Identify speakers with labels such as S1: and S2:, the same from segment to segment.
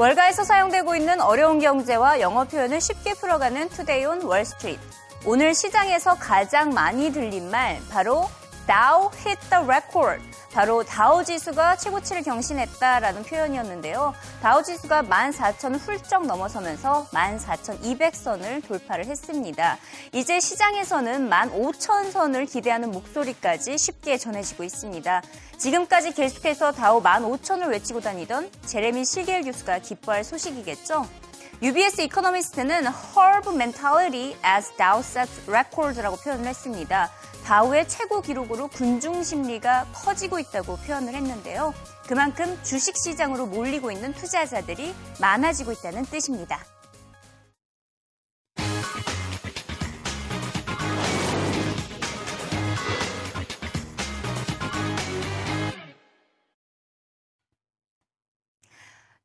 S1: 월가에서 사용되고 있는 어려운 경제와 영어 표현을 쉽게 풀어가는 Today on Wall Street. 오늘 시장에서 가장 많이 들린 말 바로 Dow hit the record. 바로 다우 지수가 최고치를 경신했다라는 표현이었는데요. 다우 지수가 14,000을 훌쩍 넘어서면서 14,200선을 돌파를 했습니다. 이제 시장에서는 15,000선을 기대하는 목소리까지 쉽게 전해지고 있습니다. 지금까지 계속해서 다우 15,000을 외치고 다니던 제레미 실겔 교수가 기뻐할 소식이겠죠. UBS 이코노미스트는 herb mentality as Dow sets records라고 표현을 했습니다. 다우의 최고 기록으로 군중 심리가 커지고 있다고 표현을 했는데요. 그만큼 주식 시장으로 몰리고 있는 투자자들이 많아지고 있다는 뜻입니다.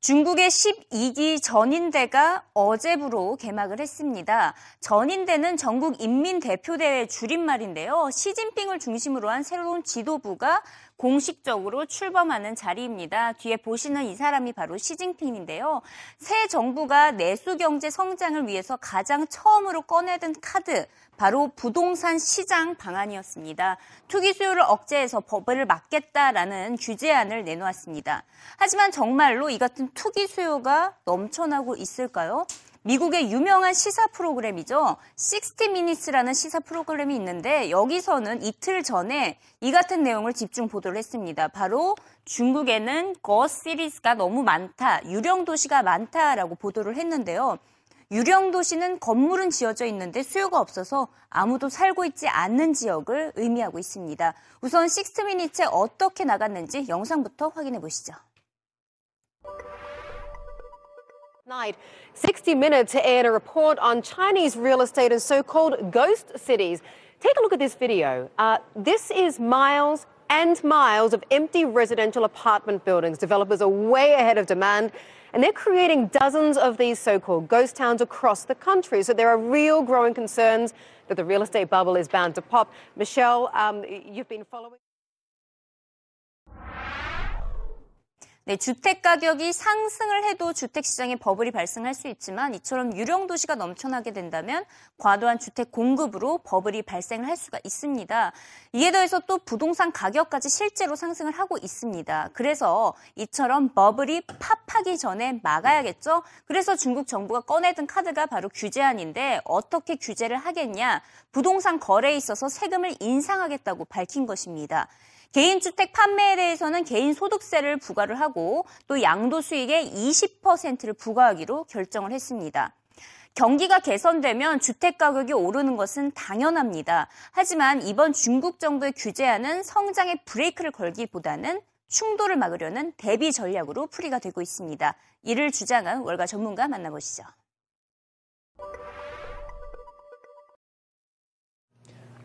S1: 중국의 12기 전인대가 어제부로 개막을 했습니다. 전인대는 전국 인민대표대회 줄임말인데요. 시진핑을 중심으로 한 새로운 지도부가 공식적으로 출범하는 자리입니다. 뒤에 보시는 이 사람이 바로 시진핑인데요. 새 정부가 내수 경제 성장을 위해서 가장 처음으로 꺼내든 카드, 바로 부동산 시장 방안이었습니다. 투기 수요를 억제해서 법을 막겠다라는 규제안을 내놓았습니다. 하지만 정말로 이 같은 투기 수요가 넘쳐나고 있을까요? 미국의 유명한 시사 프로그램이죠. 60 Minutes라는 시사 프로그램이 있는데 여기서는 이틀 전에 이 같은 내용을 집중 보도를 했습니다. 바로 중국에는 거 시리즈가 너무 많다, 유령 도시가 많다라고 보도를 했는데요. 유령 도시는 건물은 지어져 있는데 수요가 없어서 아무도 살고 있지 않는 지역을 의미하고 있습니다. 우선 60 Minutes에 어떻게 나갔는지 영상부터 확인해 보시죠.
S2: Night, 60 Minutes aired a report on Chinese real estate and so-called ghost cities. Take a look at this video. Uh, this is miles and miles of empty residential apartment buildings. Developers are way ahead of demand, and they're creating dozens of these so-called ghost towns across the country. So there are real growing concerns that the real estate bubble is bound to pop. Michelle, um, you've been following.
S1: 네, 주택 가격이 상승을 해도 주택 시장에 버블이 발생할 수 있지만 이처럼 유령 도시가 넘쳐나게 된다면 과도한 주택 공급으로 버블이 발생을 할 수가 있습니다. 이에 더해서 또 부동산 가격까지 실제로 상승을 하고 있습니다. 그래서 이처럼 버블이 팝하기 전에 막아야겠죠? 그래서 중국 정부가 꺼내든 카드가 바로 규제안인데 어떻게 규제를 하겠냐? 부동산 거래에 있어서 세금을 인상하겠다고 밝힌 것입니다. 개인 주택 판매에 대해서는 개인 소득세를 부과를 하고 또 양도 수익의 20%를 부과하기로 결정을 했습니다. 경기가 개선되면 주택 가격이 오르는 것은 당연합니다. 하지만 이번 중국 정부의 규제안은 성장에 브레이크를 걸기보다는 충돌을 막으려는 대비 전략으로 풀이가 되고 있습니다. 이를 주장한 월가 전문가 만나보시죠.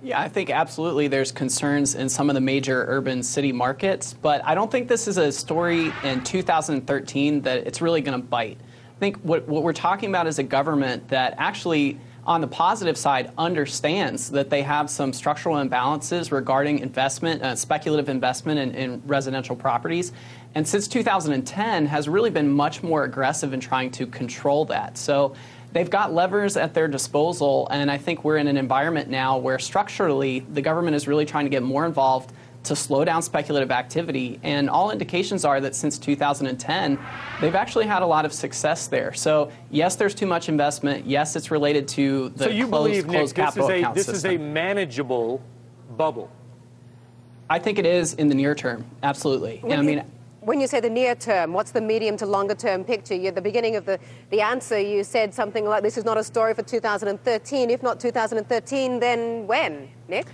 S3: Yeah, I think absolutely there's concerns in some of the major urban city markets, but I don't think this is a story in 2013 that it's really going to bite. I think what, what we're talking about is a government that actually, on the positive side, understands that they have some structural imbalances regarding investment, uh, speculative investment in, in residential properties. And since 2010 has really been much more aggressive in trying to control that. So they've got levers at their disposal, and I think we're in an environment now where structurally the government is really trying to get more involved to slow down speculative activity. And all indications are that since 2010, they've actually had a lot of success there. So yes, there's too much investment. Yes, it's related to the
S4: so you
S3: closed,
S4: believe, Nick,
S3: closed
S4: this
S3: capital
S4: is a
S3: account
S4: this
S3: system.
S4: is a manageable bubble.
S3: I think it is in the near term, absolutely. And I mean,
S2: When you say the near term, what's the medium to longer term picture? You, at the beginning of the, the answer, you said something like this is not a story for 2013. If not 2013, then when, Nick?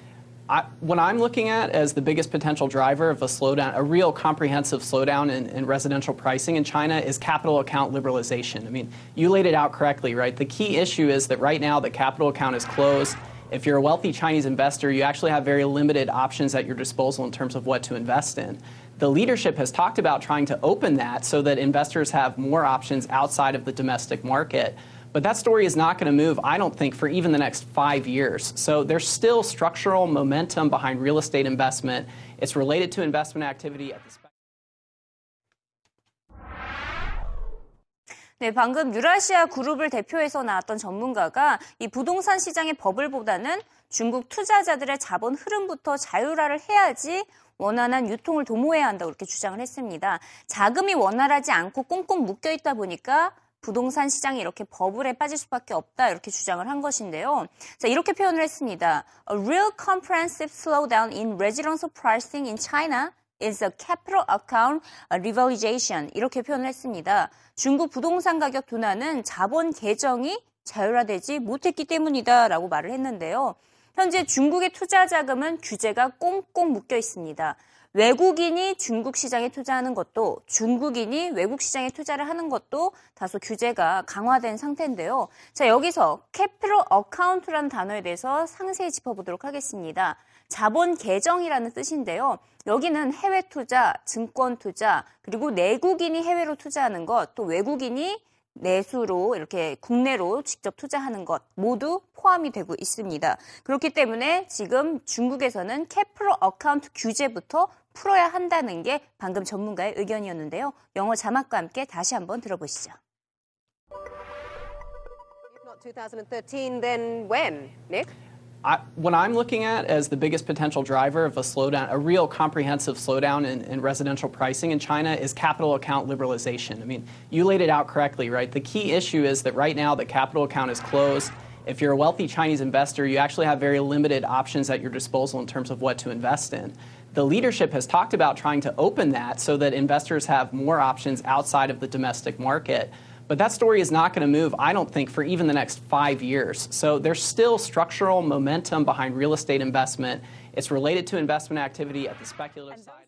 S3: I, what I'm looking at as the biggest potential driver of a slowdown, a real comprehensive slowdown in, in, residential pricing in China is capital account liberalization. I mean, you laid it out correctly, right? The key issue is that right now the capital account is closed. If you're a wealthy Chinese investor, you actually have very limited options at your disposal in terms of what to invest in The leadership has talked about trying to open that so that investors have more options outside of the domestic market. But that story is not going to move, I don't think, for even the next five years. So there's still structural momentum behind real estate investment. It's related to investment activity at the
S1: 네, 방금 유라시아 그룹을 대표해서 나왔던 전문가가 이 부동산 시장의 버블보다는 중국 투자자들의 자본 흐름부터 자율화를 해야지 원활한 유통을 도모해야 한다고 이렇게 주장을 했습니다. 자금이 원활하지 않고 꽁꽁 묶여 있다 보니까 부동산 시장이 이렇게 버블에 빠질 수밖에 없다 이렇게 주장을 한 것인데요. 자, 이렇게 표현을 했습니다. A real comprehensive slowdown in residential pricing in China is a capital account revaluation 이렇게 표현을 했습니다. 중국 부동산 가격 둔화는 자본 계정이 자율화되지 못했기 때문이다라고 말을 했는데요. 현재 중국의 투자 자금은 규제가 꽁꽁 묶여 있습니다. 외국인이 중국 시장에 투자하는 것도 중국인이 외국 시장에 투자를 하는 것도 다소 규제가 강화된 상태인데요. 자, 여기서 capital account라는 단어에 대해서 상세히 짚어보도록 하겠습니다. 자본 계정이라는 뜻인데요. 여기는 해외 투자, 증권 투자, 그리고 내국인이 해외로 투자하는 것, 또 외국인이 내수로 이렇게 국내로 직접 투자하는 것 모두 포함이 되고 있습니다. 그렇기 때문에 지금 중국에서는 캐프로 어카운트 규제부터 풀어야 한다는 게 방금 전문가의 의견이었는데요. 영어 자막과 함께 다시 한번 들어보시죠.
S2: If not 2013, then when, Nick?
S3: I, what I'm looking at as the biggest potential driver of a slowdown, a real comprehensive slowdown in, in, residential pricing in China is capital account liberalization. I mean, you laid it out correctly, right? The key issue is that right now the capital account is closed. If you're a wealthy Chinese investor, you actually have very limited options at your disposal in terms of what to invest in. The leadership has talked about trying to open that so that investors have more options outside of the domestic market. But that story is not going to move, I don't think, for even the next five years. So there's still structural momentum behind real estate investment. It's related to investment activity at the speculative side.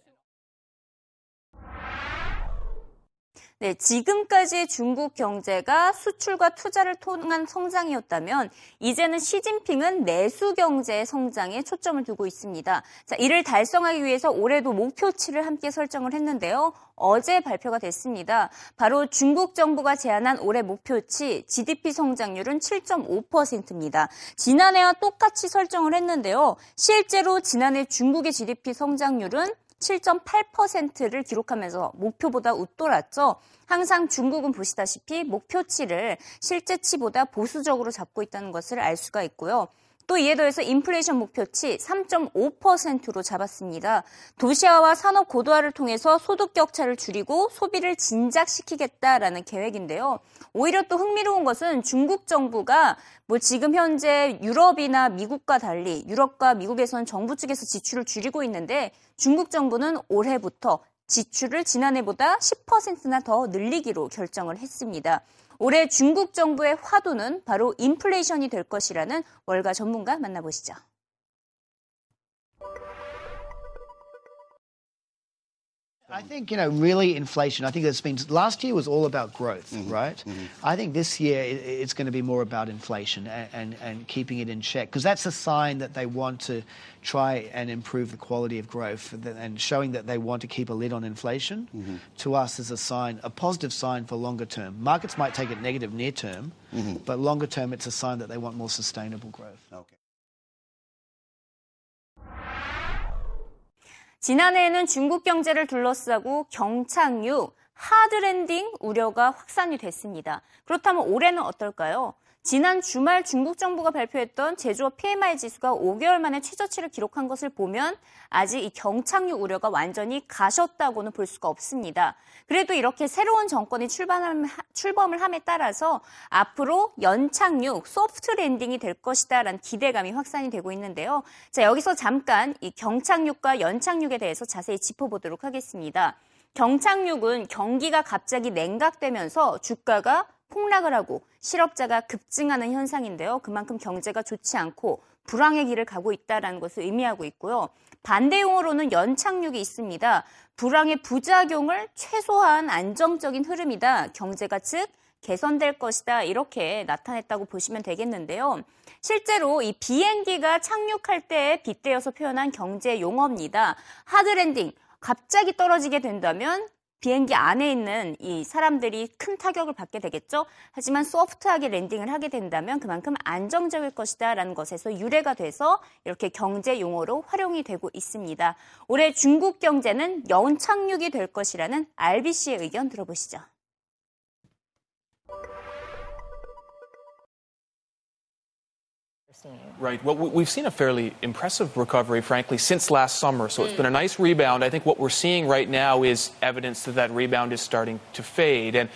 S1: 네, 지금까지 중국 경제가 수출과 투자를 통한 성장이었다면 이제는 시진핑은 내수 경제의 성장에 초점을 두고 있습니다. 자, 이를 달성하기 위해서 올해도 목표치를 함께 설정을 했는데요. 어제 발표가 됐습니다. 바로 중국 정부가 제안한 올해 목표치 GDP 성장률은 7.5%입니다. 지난해와 똑같이 설정을 했는데요. 실제로 지난해 중국의 GDP 성장률은 7.8%를 기록하면서 목표보다 웃돌았죠. 항상 중국은 보시다시피 목표치를 실제치보다 보수적으로 잡고 있다는 것을 알 수가 있고요. 또 이에 더해서 인플레이션 목표치 3.5%로 잡았습니다. 도시화와 산업 고도화를 통해서 소득 격차를 줄이고 소비를 진작시키겠다라는 계획인데요. 오히려 또 흥미로운 것은 중국 정부가 뭐 지금 현재 유럽이나 미국과 달리 유럽과 미국에선 정부 측에서 지출을 줄이고 있는데 중국 정부는 올해부터 지출을 지난해보다 10%나 더 늘리기로 결정을 했습니다. 올해 중국 정부의 화두는 바로 인플레이션이 될 것이라는 월가 전문가 만나보시죠.
S5: I um, think, you know, really inflation, I think it's been, last year was all about growth, mm-hmm. right? Mm-hmm. I think this year it, it's going to be more about inflation and, and, and keeping it in check because that's a sign that they want to try and improve the quality of growth and showing that they want to keep a lid on inflation mm-hmm. to us is a sign, a positive sign for longer term. Markets might take it negative near term, but longer term it's a sign that they want more sustainable growth.
S6: Okay.
S1: 지난해에는 중국 경제를 둘러싸고 경착륙, 하드랜딩 우려가 확산이 됐습니다. 그렇다면 올해는 어떨까요? 지난 주말 중국 정부가 발표했던 제조업 PMI 지수가 5개월 만에 최저치를 기록한 것을 보면 아직 이 경착륙 우려가 완전히 가셨다고는 볼 수가 없습니다. 그래도 이렇게 새로운 정권이 출범을 함에 따라서 앞으로 연착륙, soft landing이 될 것이다라는 기대감이 확산이 되고 있는데요. 자, 여기서 잠깐 이 경착륙과 연착륙에 대해서 자세히 짚어보도록 하겠습니다. 경착륙은 경기가 갑자기 냉각되면서 주가가 폭락을 하고 실업자가 급증하는 현상인데요. 그만큼 경제가 좋지 않고 불황의 길을 가고 있다는 것을 의미하고 있고요. 반대 용어로는 연착륙이 있습니다. 불황의 부작용을 최소화한 안정적인 흐름이다. 경제가 즉 개선될 것이다. 이렇게 나타냈다고 보시면 되겠는데요. 실제로 이 비행기가 착륙할 때 빗대어서 표현한 경제 용어입니다. 하드랜딩, 갑자기 떨어지게 된다면 비행기 안에 있는 이 사람들이 큰 타격을 받게 되겠죠. 하지만 소프트하게 랜딩을 하게 된다면 그만큼 안정적일 것이다라는 것에서 유래가 돼서 이렇게 경제 용어로 활용이 되고 있습니다. 올해 중국 경제는 연착륙이 될 것이라는 RBC의 의견 들어보시죠.
S4: Right. Well, we- we've seen a fairly impressive recovery, frankly, since last summer. So it's mm. been a nice rebound. I think what we're seeing right now is evidence that that rebound is starting to fade. And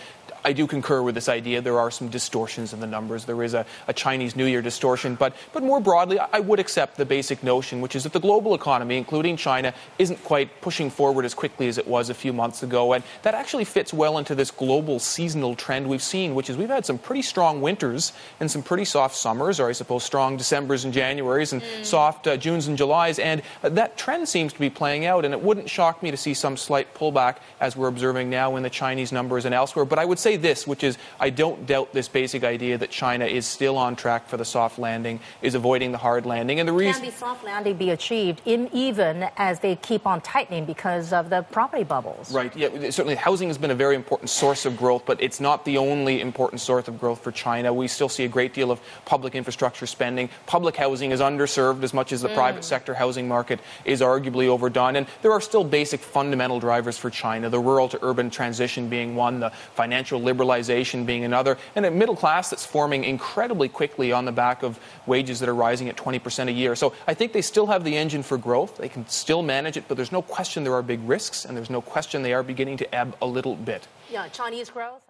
S4: I do concur with this idea. There are some distortions in the numbers. There is a, a Chinese New Year distortion. But, but more broadly, I would accept the basic notion, which is that the global economy, including China, isn't quite pushing forward as quickly as it was a few months ago. And that actually fits well into this global seasonal trend we've seen, which is we've had some pretty strong winters and some pretty soft summers, or I suppose strong Decembers and Januaries and soft uh, Junes and Julys. And uh, that trend seems to be playing out. And it wouldn't shock me to see some slight pullback as we're observing now in the Chinese numbers and elsewhere. But I would say this, which is I don't doubt this basic idea that China is still on track for the soft landing, is avoiding the hard landing. And the reason.
S6: Can the soft landing be achieved in even as they keep on tightening because of the property bubbles?
S4: Right. Yeah. Certainly, housing has been a very important source of growth, but it's not the only important source of growth for China. We still see a great deal of public infrastructure spending. Public housing is underserved as much as the private mm. sector housing market is arguably overdone. And there are still basic fundamental drivers for China: the rural to urban transition being one, the financial liberalization being another, and a middle class that's forming incredibly quickly on the back of wages that are rising at 20% a year. So I think they still have the engine for growth. They can still manage it, but there's no question there are big risks, and there's no question they are beginning to ebb a little bit.
S6: Yeah, Chinese growth.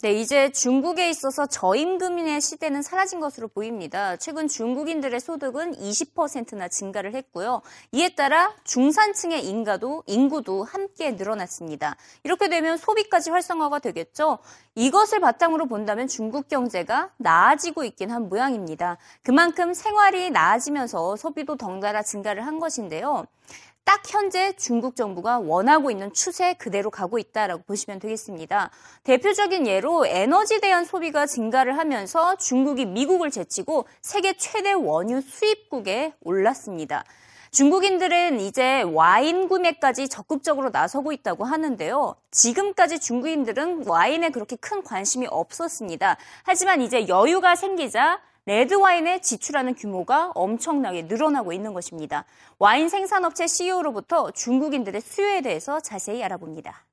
S1: 네, 이제 중국에 있어서 저임금의 시대는 사라진 것으로 보입니다. 최근 중국인들의 소득은 20%나 증가를 했고요. 이에 따라 중산층의 인가도, 인구도 함께 늘어났습니다. 이렇게 되면 소비까지 활성화가 되겠죠. 이것을 바탕으로 본다면 중국 경제가 나아지고 있긴 한 모양입니다. 그만큼 생활이 나아지면서 소비도 덩달아 증가를 한 것인데요. 딱 현재 중국 정부가 원하고 있는 추세 그대로 가고 있다라고 보시면 되겠습니다. 대표적인 예로 에너지 대한 소비가 증가를 하면서 중국이 미국을 제치고 세계 최대 원유 수입국에 올랐습니다. 중국인들은 이제 와인 구매까지 적극적으로 나서고 있다고 하는데요. 지금까지 중국인들은 와인에 그렇게 큰 관심이 없었습니다. 하지만 이제 여유가 생기자 레드 와인에 지출하는 규모가 엄청나게 늘어나고 있는 것입니다. 와인 생산업체 CEO로부터 중국인들의 수요에 대해서 자세히 알아봅니다.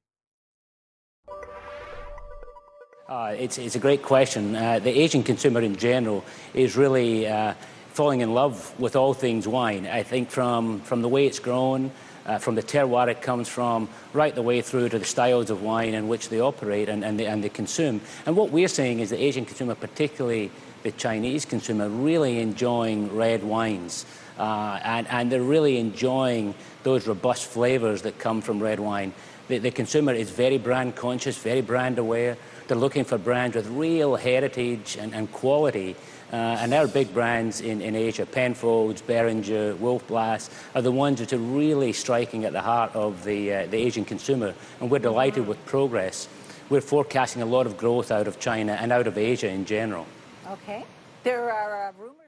S7: Uh, it's, it's a great question. Uh, the Asian consumer in general is really uh, falling in love with all things wine. I think from, from the way it's grown, uh, from the terroir it comes from, right the way through to the styles of wine in which they operate and, and, they, and they consume. And what we're seeing is the Asian consumer, particularly the Chinese consumer, really enjoying red wines. Uh, and, and they're really enjoying those robust flavors that come from red wine. The, the consumer is very brand conscious, very brand aware. They're looking for brands with real heritage and, and quality. Uh, and our big brands in, in Asia, Penfolds, Beringer, Wolf Blass, are the ones that are really striking at the heart of the, uh, the Asian consumer. And we're delighted with progress. We're forecasting a lot of growth out of China and out of Asia in general.
S6: Okay. There are uh, rumors.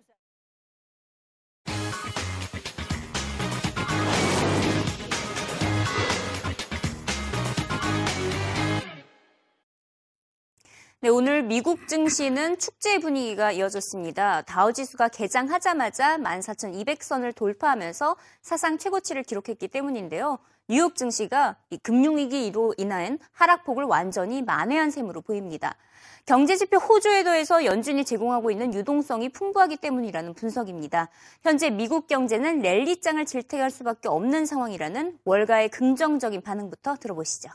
S1: 네, 오늘 미국 증시는 축제 분위기가 이어졌습니다. 다우지수가 개장하자마자 14,200선을 돌파하면서 사상 최고치를 기록했기 때문인데요. 뉴욕 증시가 금융위기로 인한 하락폭을 완전히 만회한 셈으로 보입니다. 경제지표 호조에 더해서 연준이 제공하고 있는 유동성이 풍부하기 때문이라는 분석입니다. 현재 미국 경제는 랠리장을 질택할 수밖에 없는 상황이라는 월가의 긍정적인 반응부터 들어보시죠.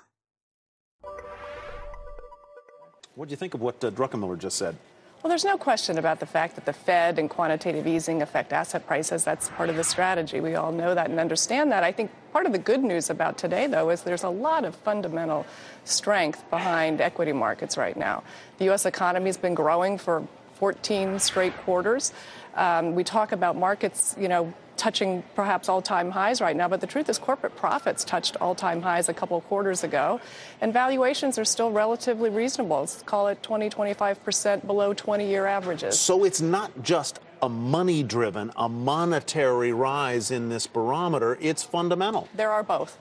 S8: What do you think of what uh, Druckenmiller just said?
S9: Well, there's no question about the fact that the Fed and quantitative easing affect asset prices. That's part of the strategy. We all know that and understand that. I think part of the good news about today, though, is there's a lot of fundamental strength behind equity markets right now. The U.S. economy has been growing for 14 straight quarters. Um, we talk about markets, you know, touching perhaps all-time highs right now, but the truth is corporate profits touched all-time highs a couple of quarters ago, and valuations are still relatively reasonable. Let's call it 20, 25% below 20-year averages.
S8: So it's not just a money driven, a monetary rise in this barometer, it's fundamental.
S9: There are both.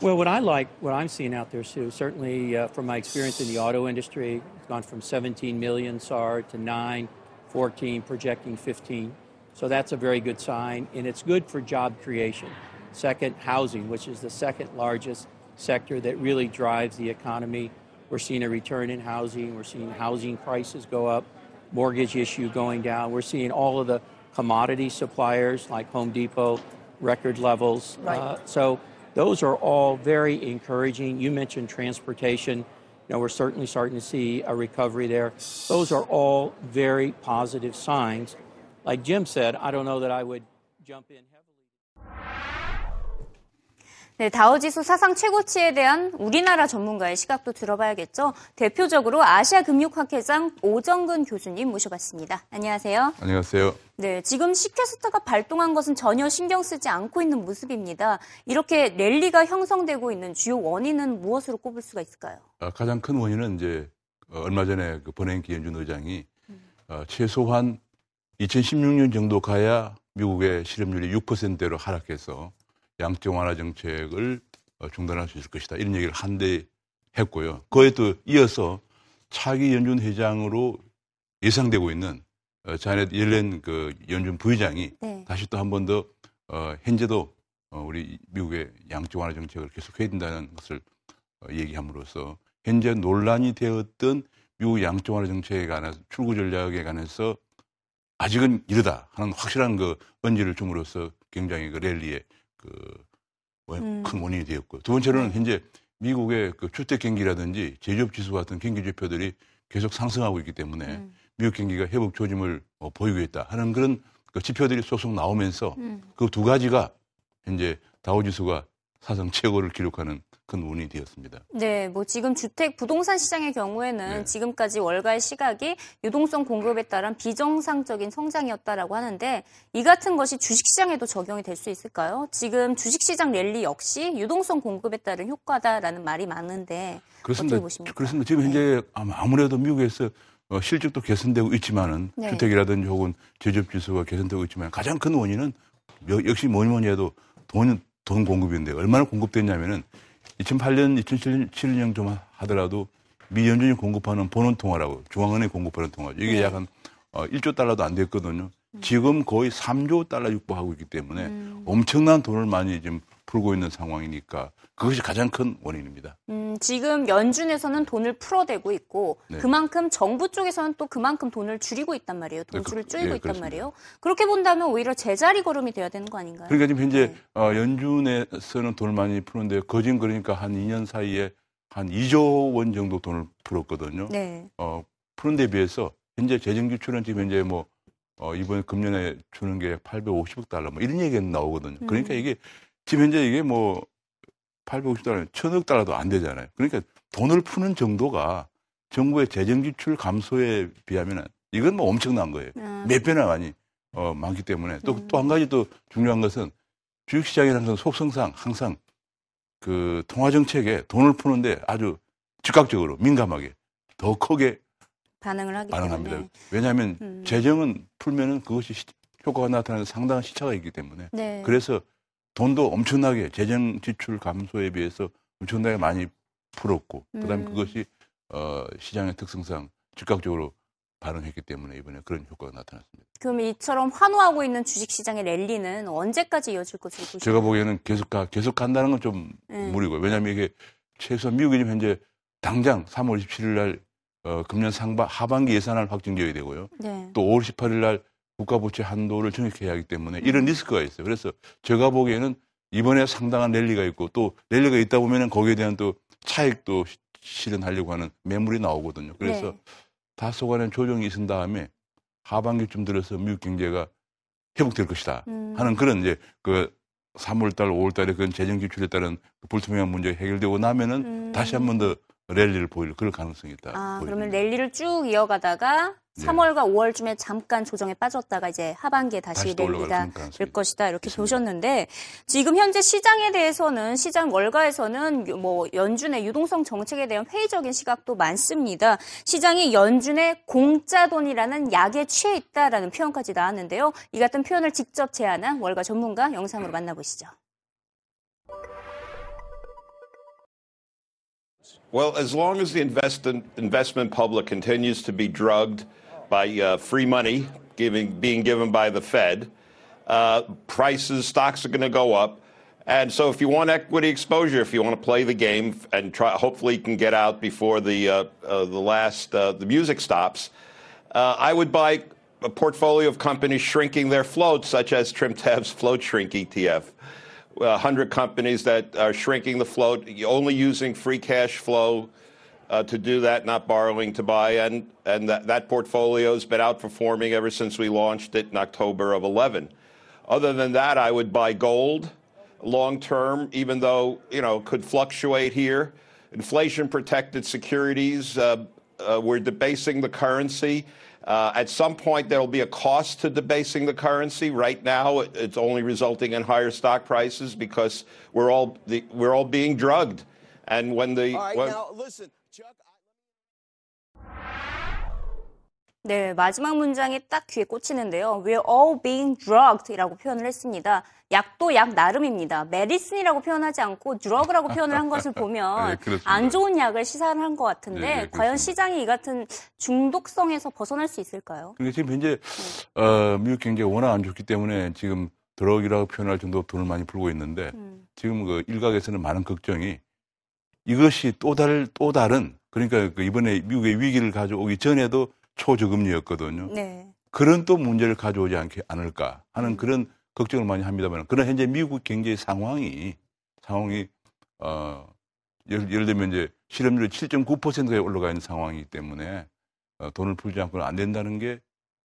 S10: Well, what I like, what I'm seeing out there, Sue, certainly uh, from my experience in the auto industry, it's gone from 17 million SAR to 9, 14, projecting 15. So that's a very good sign, and it's good for job creation. Second, housing, which is the second largest sector that really drives the economy. We're seeing a return in housing. We're seeing housing prices go up, mortgage issue going down. We're seeing all of the commodity suppliers like Home Depot record levels. Uh, so those are all very encouraging. You mentioned transportation. You know, we're certainly starting to see a recovery there. Those are all very positive signs. Like Jim said, I don't know that I would jump in heavily.
S1: 네, 다우지수 사상 최고치에 대한 우리나라 전문가의 시각도 들어봐야겠죠. 대표적으로 아시아 금융학회장 오정근 교수님 모셔봤습니다. 안녕하세요.
S11: 안녕하세요.
S1: 네, 지금 시퀘스타가 발동한 것은 전혀 신경 쓰지 않고 있는 모습입니다. 이렇게 랠리가 형성되고 있는 주요 원인은 무엇으로 꼽을 수가 있을까요?
S11: 어, 가장 큰 원인은 이제 어, 얼마 전에 그 버냉키 연준 의장이 어, 최소한 2016년 정도 가야 미국의 실업률이 6%대로 하락해서 양적 완화 정책을 어, 중단할 수 있을 것이다. 이런 얘기를 한데 했고요. 그에 또 이어서 차기 연준 회장으로 예상되고 있는 어, 자넷 옐렌 그 연준 부의장이
S1: 네.
S11: 다시 또 한 번더 어, 현재도 어, 우리 미국의 양적 완화 정책을 계속 해야 된다는 것을 어, 얘기함으로써 현재 논란이 되었던 미국 양적 완화 정책에 관한 출구 전략에 관해서 아직은 이르다 하는 확실한 그 언지를 줌으로써 굉장히 그 랠리의 그큰
S1: 음.
S11: 원인이 되었고 두 번째로는 현재 미국의 그 주택 경기라든지 제조업 지수 같은 경기 지표들이 계속 상승하고 있기 때문에
S1: 음.
S11: 미국 경기가 회복 조짐을 어, 보이고 있다 하는 그런 그 지표들이 속속 나오면서
S1: 음.
S11: 그두 가지가 현재 다우지수가 사상 최고를 기록하는 큰 원인이 되었습니다.
S1: 네, 뭐 지금 주택 부동산 시장의 경우에는
S11: 네.
S1: 지금까지 월가의 시각이 유동성 공급에 따른 비정상적인 성장이었다라고 하는데 이 같은 것이 주식 시장에도 적용이 될 수 있을까요? 지금 주식 시장 랠리 역시 유동성 공급에 따른 효과다라는 말이 많은데
S11: 그렇습니다.
S1: 어떻게 보십니까?
S11: 그렇습니다. 지금 현재 아마 아무래도 미국에서 어, 실적도 개선되고 있지만은
S1: 네.
S11: 주택이라든지 혹은 제조업 지수가 개선되고 있지만 가장 큰 원인은 여- 역시 뭐니 뭐니 해도 돈, 돈 공급인데 얼마나 공급됐냐면은 2008년, 2007년 좀 하더라도 미 연준이 공급하는 본원 통화라고 중앙은행이 공급하는 통화 이게
S1: 네.
S11: 약한 어, 1조 달러도 안 됐거든요. 지금 거의 3조 달러 육박하고 있기 때문에
S1: 음.
S11: 엄청난 돈을 많이 지금 풀고 있는 상황이니까 그것이 가장 큰 원인입니다.
S1: 음, 지금 연준에서는 돈을 풀어대고 있고
S11: 네.
S1: 그만큼 정부 쪽에서는 또 그만큼 돈을 줄이고 있단 말이에요. 돈줄을
S11: 그-
S1: 줄이고
S11: 예,
S1: 있단
S11: 그렇습니다.
S1: 말이에요. 그렇게 본다면 오히려 제자리 걸음이 돼야 되는 거 아닌가요?
S11: 그러니까 지금 현제
S1: 네.
S11: 어, 연준에서는 돈을 많이 푸는데 거진 그러니까 한 2년 사이에 한 2조 원 정도 돈을 풀었거든요.
S1: 네.
S11: 어, 푸는 데 비해서 현재 재정 지출은 지금 현재 뭐 어, 이번 금년에 주는 게 850억 달러 뭐 이런 얘기가 나오거든요. 그러니까
S1: 음.
S11: 이게 지금 현재 이게 뭐 850달러, 1000억 달러도 안 되잖아요. 그러니까 돈을 푸는 정도가 정부의 재정 지출 감소에 비하면 이건 뭐 엄청난 거예요.
S1: 음.
S11: 몇 배나 많이 어, 많기 때문에 또 또한 가지 또 중요한 것은 주식시장이라는 항상 속성상 항상 그 통화 정책에 돈을 푸는데 아주 즉각적으로 민감하게 더 크게
S1: 반응을 하기
S11: 반응합니다.
S1: 때문에.
S11: 왜냐하면
S1: 음.
S11: 재정은 풀면은 그것이 시- 효과가 나타나는 상당한 시차가 있기 때문에
S1: 네.
S11: 그래서 돈도 엄청나게 재정 지출 감소에 비해서 엄청나게 많이 풀었고 그다음에
S1: 음.
S11: 그것이 어, 시장의 특성상 즉각적으로 반응했기 때문에 이번에 그런 효과가 나타났습니다.
S1: 그럼 이처럼 환호하고 있는 주식 시장의 랠리는 언제까지 이어질 것으로 보시나요?
S11: 제가 보기에는 계속 가, 계속 간다는 건좀
S1: 음.
S11: 무리고요. 왜냐하면 이게 최소한 미국이 지금 현재 당장 3월 27일 날 어, 금년 상반 하반기 예산안을 확정되어야 되고요.
S1: 네.
S11: 또 5월 18일 날 국가부채 한도를 정액해야 하기 때문에 이런
S1: 음.
S11: 리스크가 있어요. 그래서 제가 보기에는 이번에 상당한 랠리가 있고 또 랠리가 있다 보면은 거기에 대한 또 차익도 시- 실현하려고 하는 매물이 나오거든요. 그래서
S1: 네.
S11: 다소간의 조정이 있은 다음에 하반기쯤 들어서 미국 경제가 회복될 것이다
S1: 음.
S11: 하는 그런 이제 그 3월달, 5월달에 그런 재정 지출에 따른 그 불투명한 문제가 해결되고 나면은
S1: 음.
S11: 다시 한 번 더 랠리를 보일 그럴 가능성이 있다.
S1: 아,
S11: 보입니다.
S1: 그러면 랠리를 쭉 이어가다가
S11: 네.
S1: 3월과 5월쯤에 잠깐 조정에 빠졌다가 이제 하반기에 다시, 랠리가
S11: 가능성이
S1: 될 것이다 이렇게
S11: 있습니다.
S1: 보셨는데 지금 현재 시장에 대해서는 시장 월가에서는 유- 뭐 연준의 유동성 정책에 대한 회의적인 시각도 많습니다. 시장이 연준의 공짜 돈이라는 약에 취해 있다라는 표현까지 나왔는데요. 이 같은 표현을 직접 제안한 월가 전문가 영상으로 만나보시죠.
S12: Well, as long as the invest- investment public continues to be drugged by uh, free money giving, being given by the Fed, uh, prices, stocks are going to go up. And so, if you want equity exposure, if you want to play the game and try, hopefully you can get out before the uh, uh, the last uh, the music stops. Uh, I would buy a portfolio of companies shrinking their float, such as TrimTab's float shrink ETF. Hundred companies that are shrinking the float, only using free cash flow to do that, not borrowing to buy, and and that, that portfolio has been outperforming ever since we launched it in October of 11. Other than that, I would buy gold long term, even though you know could fluctuate here. Inflation protected securities. Uh, uh, we're debasing the currency. Uh, at some point, there will be a cost to debasing the currency. Right now, it- it's only resulting in higher stock prices because we're all the, we're all being drugged. And when the
S8: All right, now listen,
S1: 네, 마지막 문장이 딱 귀에 꽂히는데요. We're all being drugged이라고 표현을 했습니다. 약도 약 나름입니다. 메디슨이라고 표현하지 않고 drug라고 표현을 한 것을
S11: 네,
S1: 보면
S11: 그렇습니다.
S1: 안 좋은 약을 시사한 것 같은데
S11: 네, 네,
S1: 과연. 시장이 이 같은 중독성에서 벗어날 수 있을까요?
S11: 그러니까 지금 현재 어, 미국 경기가 워낙 안 좋기 때문에 지금 드럭이라고 표현할 정도로 돈을 많이 풀고 있는데 지금 그 일각에서는 많은 걱정이 이것이 또 다른 또 다른 그러니까 그 이번에 미국의 위기를 가져오기 전에도 초저금리였거든요.
S1: 네.
S11: 그런 또 문제를 가져오지 않게 않을까 하는 그런 걱정을 많이 합니다만 그러나 현재 미국 경제 상황이 상황이 어 예를, 예를 들면 이제 실업률이 7.9%에 올라가 있는 상황이기 때문에 어, 돈을 풀지 않고는 안 된다는 게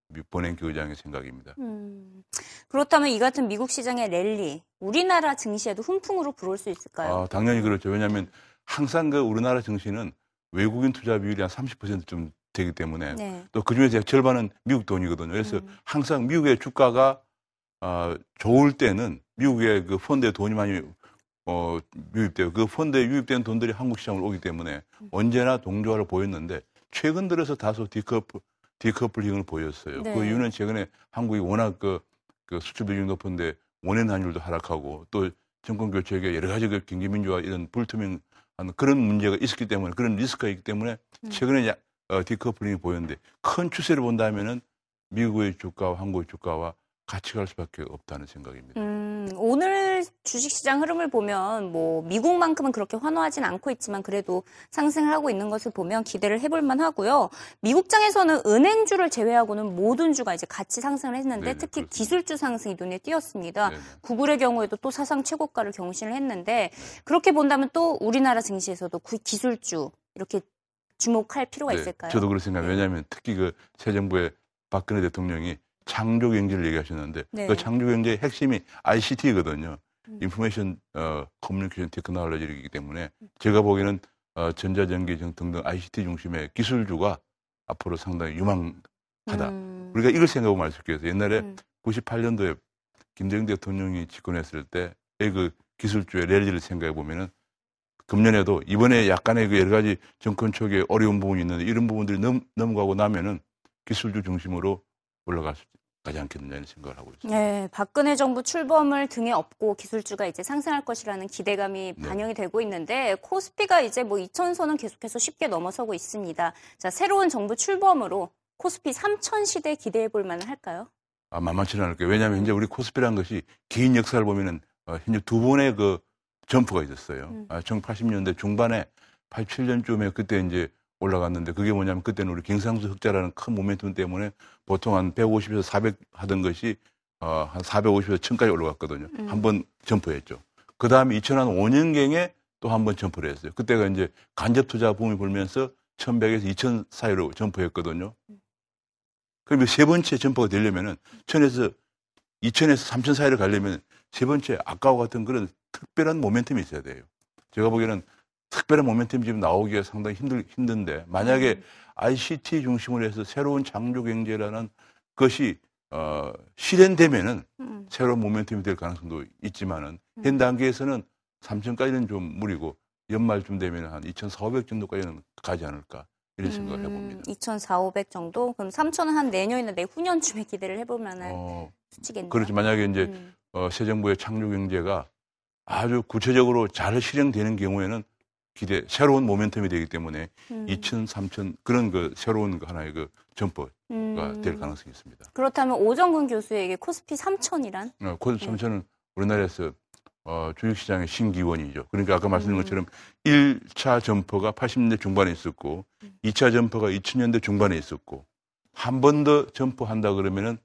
S11: 미- 버냉키 의장의 생각입니다.
S1: 음, 그렇다면 이 같은 미국 시장의 랠리, 우리나라 증시에도 훈풍으로 불어올 수 있을까요?
S11: 아, 당연히 그렇죠. 왜냐하면 항상 그 우리나라 증시는 외국인 투자 비율이 한 30%좀 되기 때문에
S1: 네.
S11: 또 그중에서 절반은 미국 돈이거든요. 그래서 항상 미국의 주가가 아, 좋을 때는 미국의 그 펀드에 돈이 많이 어, 유입돼요. 그 펀드에 유입된 돈들이 한국 시장으로 오기 때문에 언제나 동조화를 보였는데 최근 들어서 다소 디커플, 디커플링을 보였어요.
S1: 네.
S11: 그 이유는 최근에 한국이 워낙 그, 그 수출 비중이 높은데 원인 환율도 하락하고 또 정권 교체에 여러 가지 그 경기 민주화 이런 불투명한 그런 문제가 있었기 때문에 그런 리스크가 있기 때문에 최근에 야- 어, 디커플링이 보였는데 큰 추세를 본다면은 미국의 주가와 한국의 주가와 같이 갈 수밖에 없다는 생각입니다.
S1: 음, 오늘 주식시장 흐름을 보면 뭐 미국만큼은 그렇게 환호하진 않고 있지만 그래도 상승을 하고 있는 것을 보면 기대를 해볼 만하고요. 미국장에서는 은행주를 제외하고는 모든 주가 이제 같이 상승을 했는데
S11: 네네,
S1: 특히
S11: 그렇습니다.
S1: 기술주 상승이 눈에 띄었습니다.
S11: 네네.
S1: 구글의 경우에도 또 사상 최고가를 경신을 했는데 그렇게 본다면 또 우리나라 증시에서도 그 기술주 이렇게 주목할 필요가
S11: 네,
S1: 있을까요?
S11: 저도 그렇게 생각해요. 왜냐하면 특히 그 새 정부의 박근혜 대통령이 창조 경제를 얘기하셨는데
S1: 네.
S11: 그 창조 경제의 핵심이 ICT거든요. 인포메이션 어, 커뮤니케이션 테크놀로지이기 때문에 제가 보기에는 어, 전자전기 등- 등등 ICT 중심의 기술주가 앞으로 상당히 유망하다.
S1: 음.
S11: 우리가 이걸 생각하고 말씀드렸어요. 옛날에
S1: 음.
S11: 98년도에 김대중 대통령이 집권했을 때의 그 기술주의 랠리를 생각해 보면은 금년에도 이번에 약간의 그 여러 가지 정권 초기에 어려운 부분이 있는데 이런 부분들이 넘, 넘어가고 나면은 기술주 중심으로 올라갈 수 가지 않겠느냐 이런 생각을 하고 있습니다.
S1: 네, 박근혜 정부 출범을 등에 업고 기술주가 이제 상승할 것이라는 기대감이
S11: 네.
S1: 반영이 되고 있는데 코스피가 이제 뭐 2천선은 계속해서 쉽게 넘어서고 있습니다. 자, 새로운 정부 출범으로 코스피 3천 시대 기대해 볼 만은 할까요?
S11: 아, 만만치는 않을 거예요. 왜냐하면 현재 우리 코스피라는 것이 긴 역사를 보면은 어, 현재 두 번의 그 점프가 있었어요. 아, 1980년대 중반에 87년쯤에 그때 이제 올라갔는데 그게 뭐냐면 그때는 우리 경상수 흑자라는 큰 모멘텀 때문에 보통 한 150에서 400 하던 것이 어, 한 450에서 1000까지 올라갔거든요. 한번 점프했죠. 그 다음에 2005년경에 또 한 번 점프를 했어요. 그때가 이제 간접 투자 붐이 불면서 1100에서 2000 사이로 점프했거든요. 그러면 세 번째 점프가 되려면은 1000에서 2000에서 3000 사이를 가려면 세 번째 아까와 같은 그런 특별한 모멘텀이 있어야 돼요. 제가 보기에는 특별한 모멘텀이 지금 나오기가 상당히 힘들, 힘든데 만약에 ICT 중심으로 해서 새로운 창조 경제라는 것이 어, 실현되면은
S1: 음.
S11: 새로운 모멘텀이 될 가능성도 있지만은 현 단계에서는 3천까지는 좀 무리고 연말쯤 되면 한 2,400 정도까지는 가지 않을까 이런 생각을 해봅니다.
S1: 2,400 정도? 그럼 3천은 한 내년이나 내후년쯤에 기대를 만한
S11: 어,
S1: 수치겠네요.
S11: 그렇지 만약에 이제
S1: 음.
S11: 어, 새 정부의 창조 경제가 아주 구체적으로 잘 실행되는 경우에는 기대 새로운 모멘텀이 되기 때문에
S1: 음.
S11: 2천, 3천 그런 그 새로운 그 하나의 그 점퍼가
S1: 음.
S11: 될 가능성이 있습니다.
S1: 그렇다면 오정근 교수에게 코스피 3천이란?
S11: 어, 그 3천은 우리나라에서 어, 주식시장의 신기원이죠. 그러니까 아까 말씀드린 것처럼 1차 점프가 80년대 중반에 있었고 2차 점프가 2000년대 중반에 있었고 한 번 더 점프한다 그러면은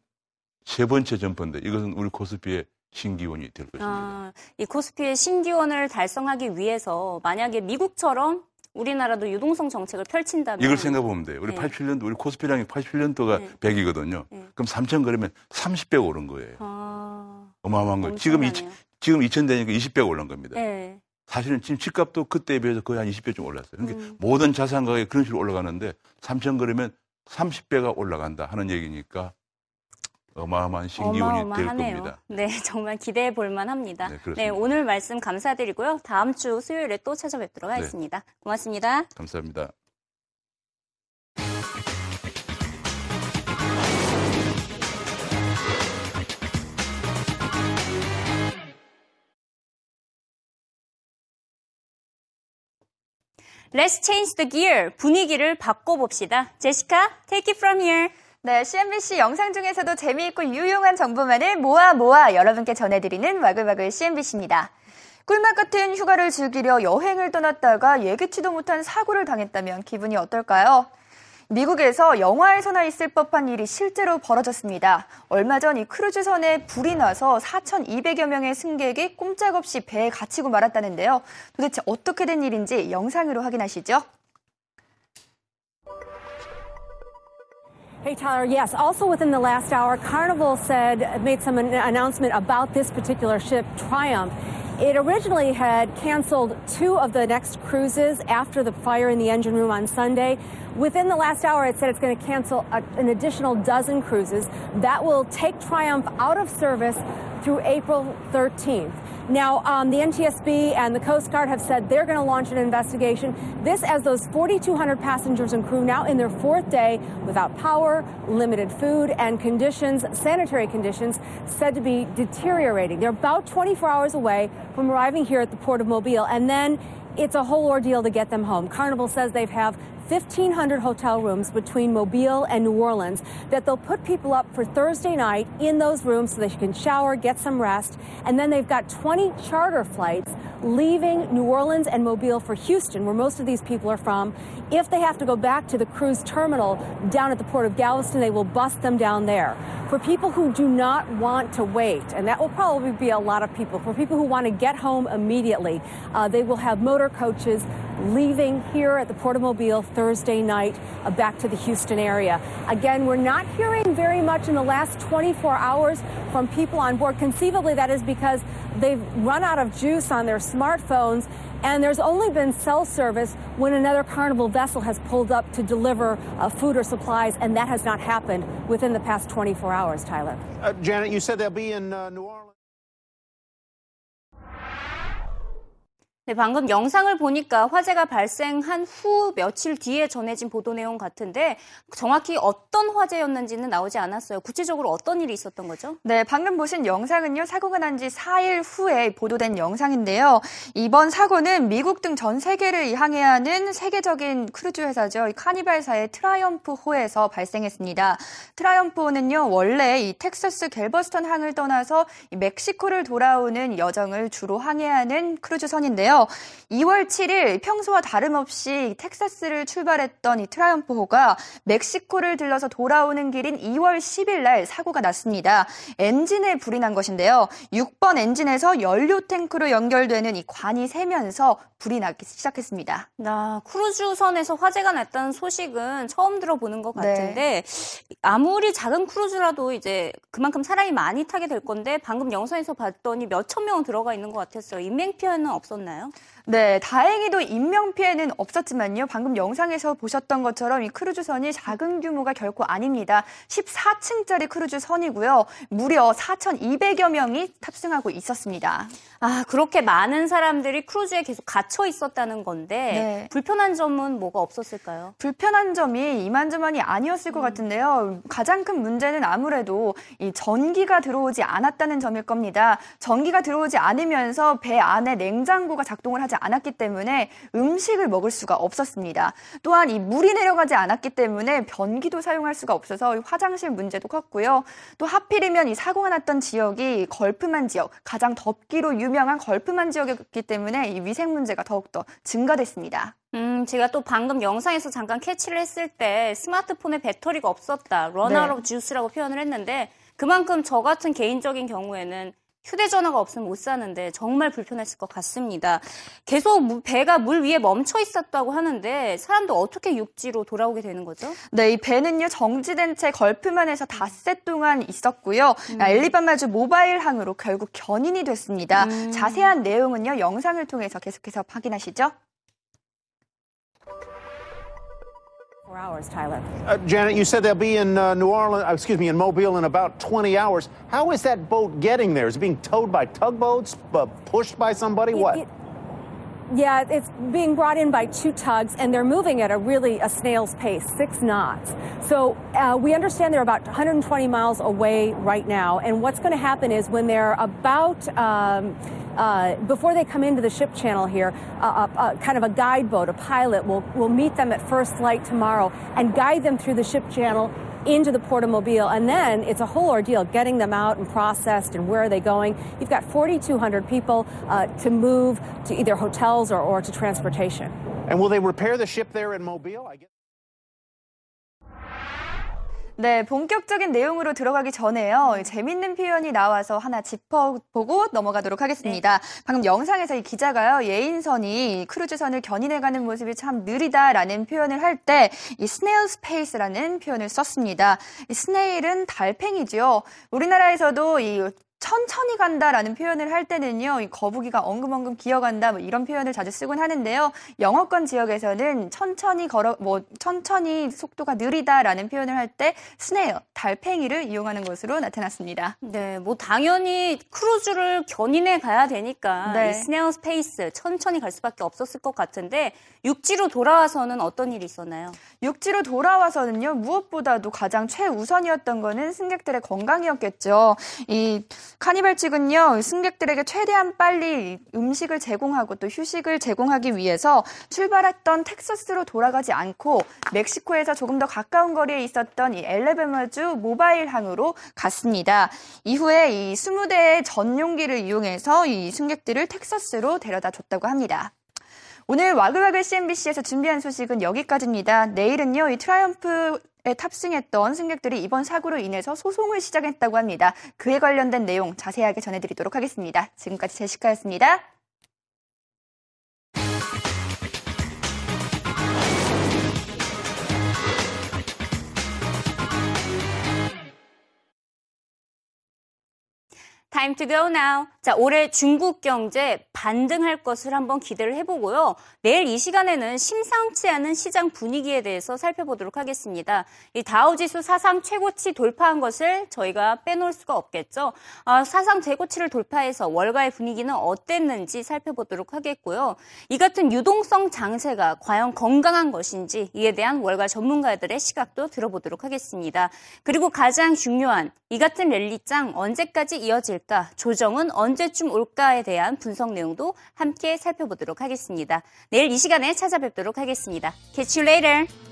S11: 세 번째 점프인데 이것은 우리 코스피의 신기원이 될 것입니다.
S1: 아, 이 코스피의 신기원을 달성하기 위해서 만약에 미국처럼 우리나라도 유동성 정책을 펼친다면
S11: 이걸 생각해 보면 돼요. 우리
S1: 네.
S11: 87년도 우리 코스피량이 87년도가 100이거든요. 그럼 3천 그러면 30배 오른 거예요.
S1: 아,
S11: 어마어마한 거예요. 지금 이,
S1: 엄청나네요.
S11: 지금 2000 되니까 20배 오른 겁니다.
S1: 네.
S11: 사실은 지금 집값도 그때에 비해서 거의 한 20배쯤 올랐어요. 그러니까
S1: 음.
S11: 모든 자산 가격이 그런 식으로 올라가는데 3천 그러면 30배가 올라간다 하는 얘기니까 어마어마한 신기운이 될. 겁니다.
S1: 네, 정말 기대해 볼 만 합니다.
S11: 네,
S1: 네. 오늘 말씀 감사드리고요. 다음 주 수요일에 또 찾아뵙도록
S11: 네.
S1: 하겠습니다. 고맙습니다.
S11: 감사합니다.
S1: Let's change the gear. 분위기를 바꿔봅시다. 제시카, take it from here.
S13: 네, CNBC 영상 중에서도 재미있고 유용한 정보만을 모아 모아 여러분께 전해드리는 와글와글 CNBC입니다. 꿀맛 같은 휴가를 즐기려 여행을 떠났다가 예기치도 못한 사고를 당했다면 기분이 어떨까요? 미국에서 영화에서나 있을 법한 일이 실제로 벌어졌습니다. 얼마 전 이 크루즈선에 불이 나서 4,200여 명의 승객이 꼼짝없이 배에 갇히고 말았다는데요. 도대체 어떻게 된 일인지 영상으로 확인하시죠.
S14: Hey, Tyler. Yes. Also within the last hour, Carnival said, made some an- announcement about this particular ship, Triumph. It originally had canceled two of the next cruises after the fire in the engine room on Sunday. Within the last hour, it said it's going to cancel a, an additional dozen cruises. That will take Triumph out of service through April 13th. Now, um, the NTSB and the Coast Guard have said they're going to launch an investigation. This as those 4,200 passengers and crew now in their fourth day without power, limited food, and conditions, sanitary conditions, said to be deteriorating. They're about 24 hours away from arriving here at the Port of Mobile, and then it's a whole ordeal to get them home. Carnival says they have 1,500 hotel rooms between Mobile and New Orleans that they'll put people up for Thursday night in those rooms so they can shower, get some rest. And then they've got 20 charter flights leaving New Orleans and Mobile for Houston, where most of these people are from. If they have to go back to the cruise terminal down at the port of Galveston, they will bus them down there. For people who do not want to wait, and that will probably be a lot of people, for people who want to get home immediately, uh, they will have motor coaches leaving here at the Port of Mobile Thursday night uh, back to the Houston area. Again, we're not hearing very much in the last 24 hours from people on board. Conceivably, that is because they've run out of juice on their smartphones. And there's only been cell service when another Carnival vessel has pulled up to deliver uh, food or supplies, and that has not happened within the past 24 hours, Tyler.
S8: Uh, Janet, you said they'll be in uh, New Orleans.
S1: 네, 방금 영상을 보니까 화재가 발생한 후 며칠 뒤에 전해진 보도 내용 같은데 정확히 어떤 화재였는지는 나오지 않았어요. 구체적으로 어떤 일이 있었던 거죠?
S13: 네, 방금 보신 영상은요, 사고가 난 지 4일 후에 보도된 영상인데요. 이번 사고는 미국 등 전 세계를 항해하는 세계적인 크루즈 회사죠. 이 카니발사의 트라이엄프 호에서 발생했습니다. 트라이엄프 호는요, 원래 이 텍사스 갤버스턴 항을 떠나서 이 멕시코를 돌아오는 여정을 주로 항해하는 크루즈선인데요. 2월 7일 평소와 다름없이 텍사스를 출발했던 이 트라이엄프호가 멕시코를 들러서 돌아오는 길인 2월 10일 날 사고가 났습니다. 엔진에 불이 난 것인데요. 6번 엔진에서 연료 탱크로 연결되는 이 관이 새면서 불이 나기 시작했습니다.
S1: 나 크루즈선에서 화재가 났다는 소식은 처음 들어보는 것
S13: 네.
S1: 같은데 아무리 작은 크루즈라도 이제 그만큼 사람이 많이 타게 될 건데 방금 영상에서 봤더니 몇천 명은 들어가 있는 것 같았어요. 인명 피해는 없었나요? 있나요?
S13: 네, 다행히도 인명 피해는 없었지만요. 방금 영상에서 보셨던 것처럼 이 크루즈선이 작은 규모가 결코 아닙니다. 14층짜리 크루즈선이고요. 무려 4,200여 명이 탑승하고 있었습니다.
S1: 아 그렇게 많은 사람들이 크루즈에 계속 갇혀 있었다는 건데
S13: 네.
S1: 불편한 점은 뭐가 없었을까요?
S13: 불편한 점이 이만저만이 아니었을 것 같은데요. 가장 큰 문제는 아무래도 이 전기가 들어오지 않았다는 점일 겁니다. 전기가 들어오지 않으면서 배 안에 냉장고가 작동을 하지 않았기 때문에 음식을 먹을 수가 없었습니다. 또한 이 물이 내려가지 않았기 때문에 변기도 사용할 수가 없어서 화장실 문제도 컸고요. 또 하필이면 이 사고가 났던 지역이 걸프만 지역, 가장 덥기로 유명한 걸프만 지역이었기 때문에 이 위생 문제가 더욱더 증가됐습니다.
S1: 음, 제가 또 방금 영상에서 잠깐 캐치를 했을 때 스마트폰에 배터리가 없었다. run out 네. juice라고 표현을 했는데 그만큼 저 같은 개인적인 경우에는 휴대전화가 없으면 못 사는데 정말 불편했을 것 같습니다. 계속 배가 물 위에 멈춰 있었다고 하는데 사람도 어떻게 육지로 돌아오게 되는 거죠?
S13: 네, 이 배는요 정지된 채 걸프 만에서 닷새 동안 있었고요. 음. 엘리바마주 모바일 항으로 결국 견인이 됐습니다. 음. 자세한 내용은요 영상을 통해서 계속해서 확인하시죠.
S14: Four hours, Tyler.
S8: Uh, Janet, you said they'll be in uh, New Orleans, uh, excuse me, in Mobile in about 20 hours. How is that boat getting there? Is it being towed by tugboats, uh, pushed by somebody? What? It, it,
S14: yeah, it's being brought in by two tugs, and they're moving at a really a snail's pace, six knots. So uh, we understand they're about 120 miles away right now. And what's going to happen is when they're about um, uh, before they come into the ship channel here, uh, uh, kind of a guide boat, a pilot will will meet them at first light tomorrow and guide them through the ship channel into the Port of Mobile. And then it's a whole ordeal getting them out and processed and where are they going. You've got 4,200 people uh, to move to either hotels or, or to transportation.
S8: And will they repair the ship there in Mobile?
S13: 네, 본격적인 내용으로 들어가기 전에요. 재밌는 표현이 나와서 하나 짚어보고 넘어가도록 하겠습니다. 네. 방금 영상에서 이 기자가요, 예인선이 크루즈선을 견인해가는 모습이 참 느리다라는 표현을 할 때 이 snail's pace라는 표현을 썼습니다. 이 snail은 달팽이죠. 우리나라에서도 이 천천히 간다라는 표현을 할 때는요, 거북이가 엉금엉금 기어간다 뭐 이런 표현을 자주 쓰곤 하는데요. 영어권 지역에서는 천천히 걸어 뭐 천천히 속도가 느리다라는 표현을 할 때 snail 달팽이를 이용하는 것으로 나타났습니다.
S1: 네, 뭐 당연히 크루즈를 견인해 가야 되니까 네. snail's pace 천천히 갈 수밖에 없었을 것 같은데 육지로 돌아와서는 어떤 일이 있었나요?
S13: 육지로 돌아와서는요 무엇보다도 가장 최우선이었던 거는 승객들의 건강이었겠죠. 이 카니발 측은요, 승객들에게 최대한 빨리 음식을 제공하고 또 휴식을 제공하기 위해서 출발했던 텍사스로 돌아가지 않고 멕시코에서 조금 더 가까운 거리에 있었던 이 앨라배마주 모바일 항으로 갔습니다. 이후에 이 20대의 전용기를 이용해서 이 승객들을 텍사스로 데려다 줬다고 합니다. 오늘 와글와글 CNBC에서 준비한 소식은 여기까지입니다. 내일은요, 이 트라이엄프 에 탑승했던 승객들이 이번 사고로 인해서 소송을 시작했다고 합니다. 그에 관련된 내용 자세하게 전해드리도록 하겠습니다. 지금까지 제시카였습니다.
S1: Time to go now. 자, 올해 중국 경제 반등할 것을 한번 기대를 해보고요. 내일 이 시간에는 심상치 않은 시장 분위기에 대해서 살펴보도록 하겠습니다. 이 다우지수 사상 최고치 돌파한 것을 저희가 빼놓을 수가 없겠죠. 아, 사상 최고치를 돌파해서 월가의 분위기는 어땠는지 살펴보도록 하겠고요. 이 같은 유동성 장세가 과연 건강한 것인지 이에 대한 월가 전문가들의 시각도 들어보도록 하겠습니다. 그리고 가장 중요한 이 같은 랠리장 언제까지 이어질 있을까? 조정은 언제쯤 올까에 대한 분석 내용도 함께 살펴보도록 하겠습니다. 내일 이 시간에 찾아뵙도록 하겠습니다. Catch you later.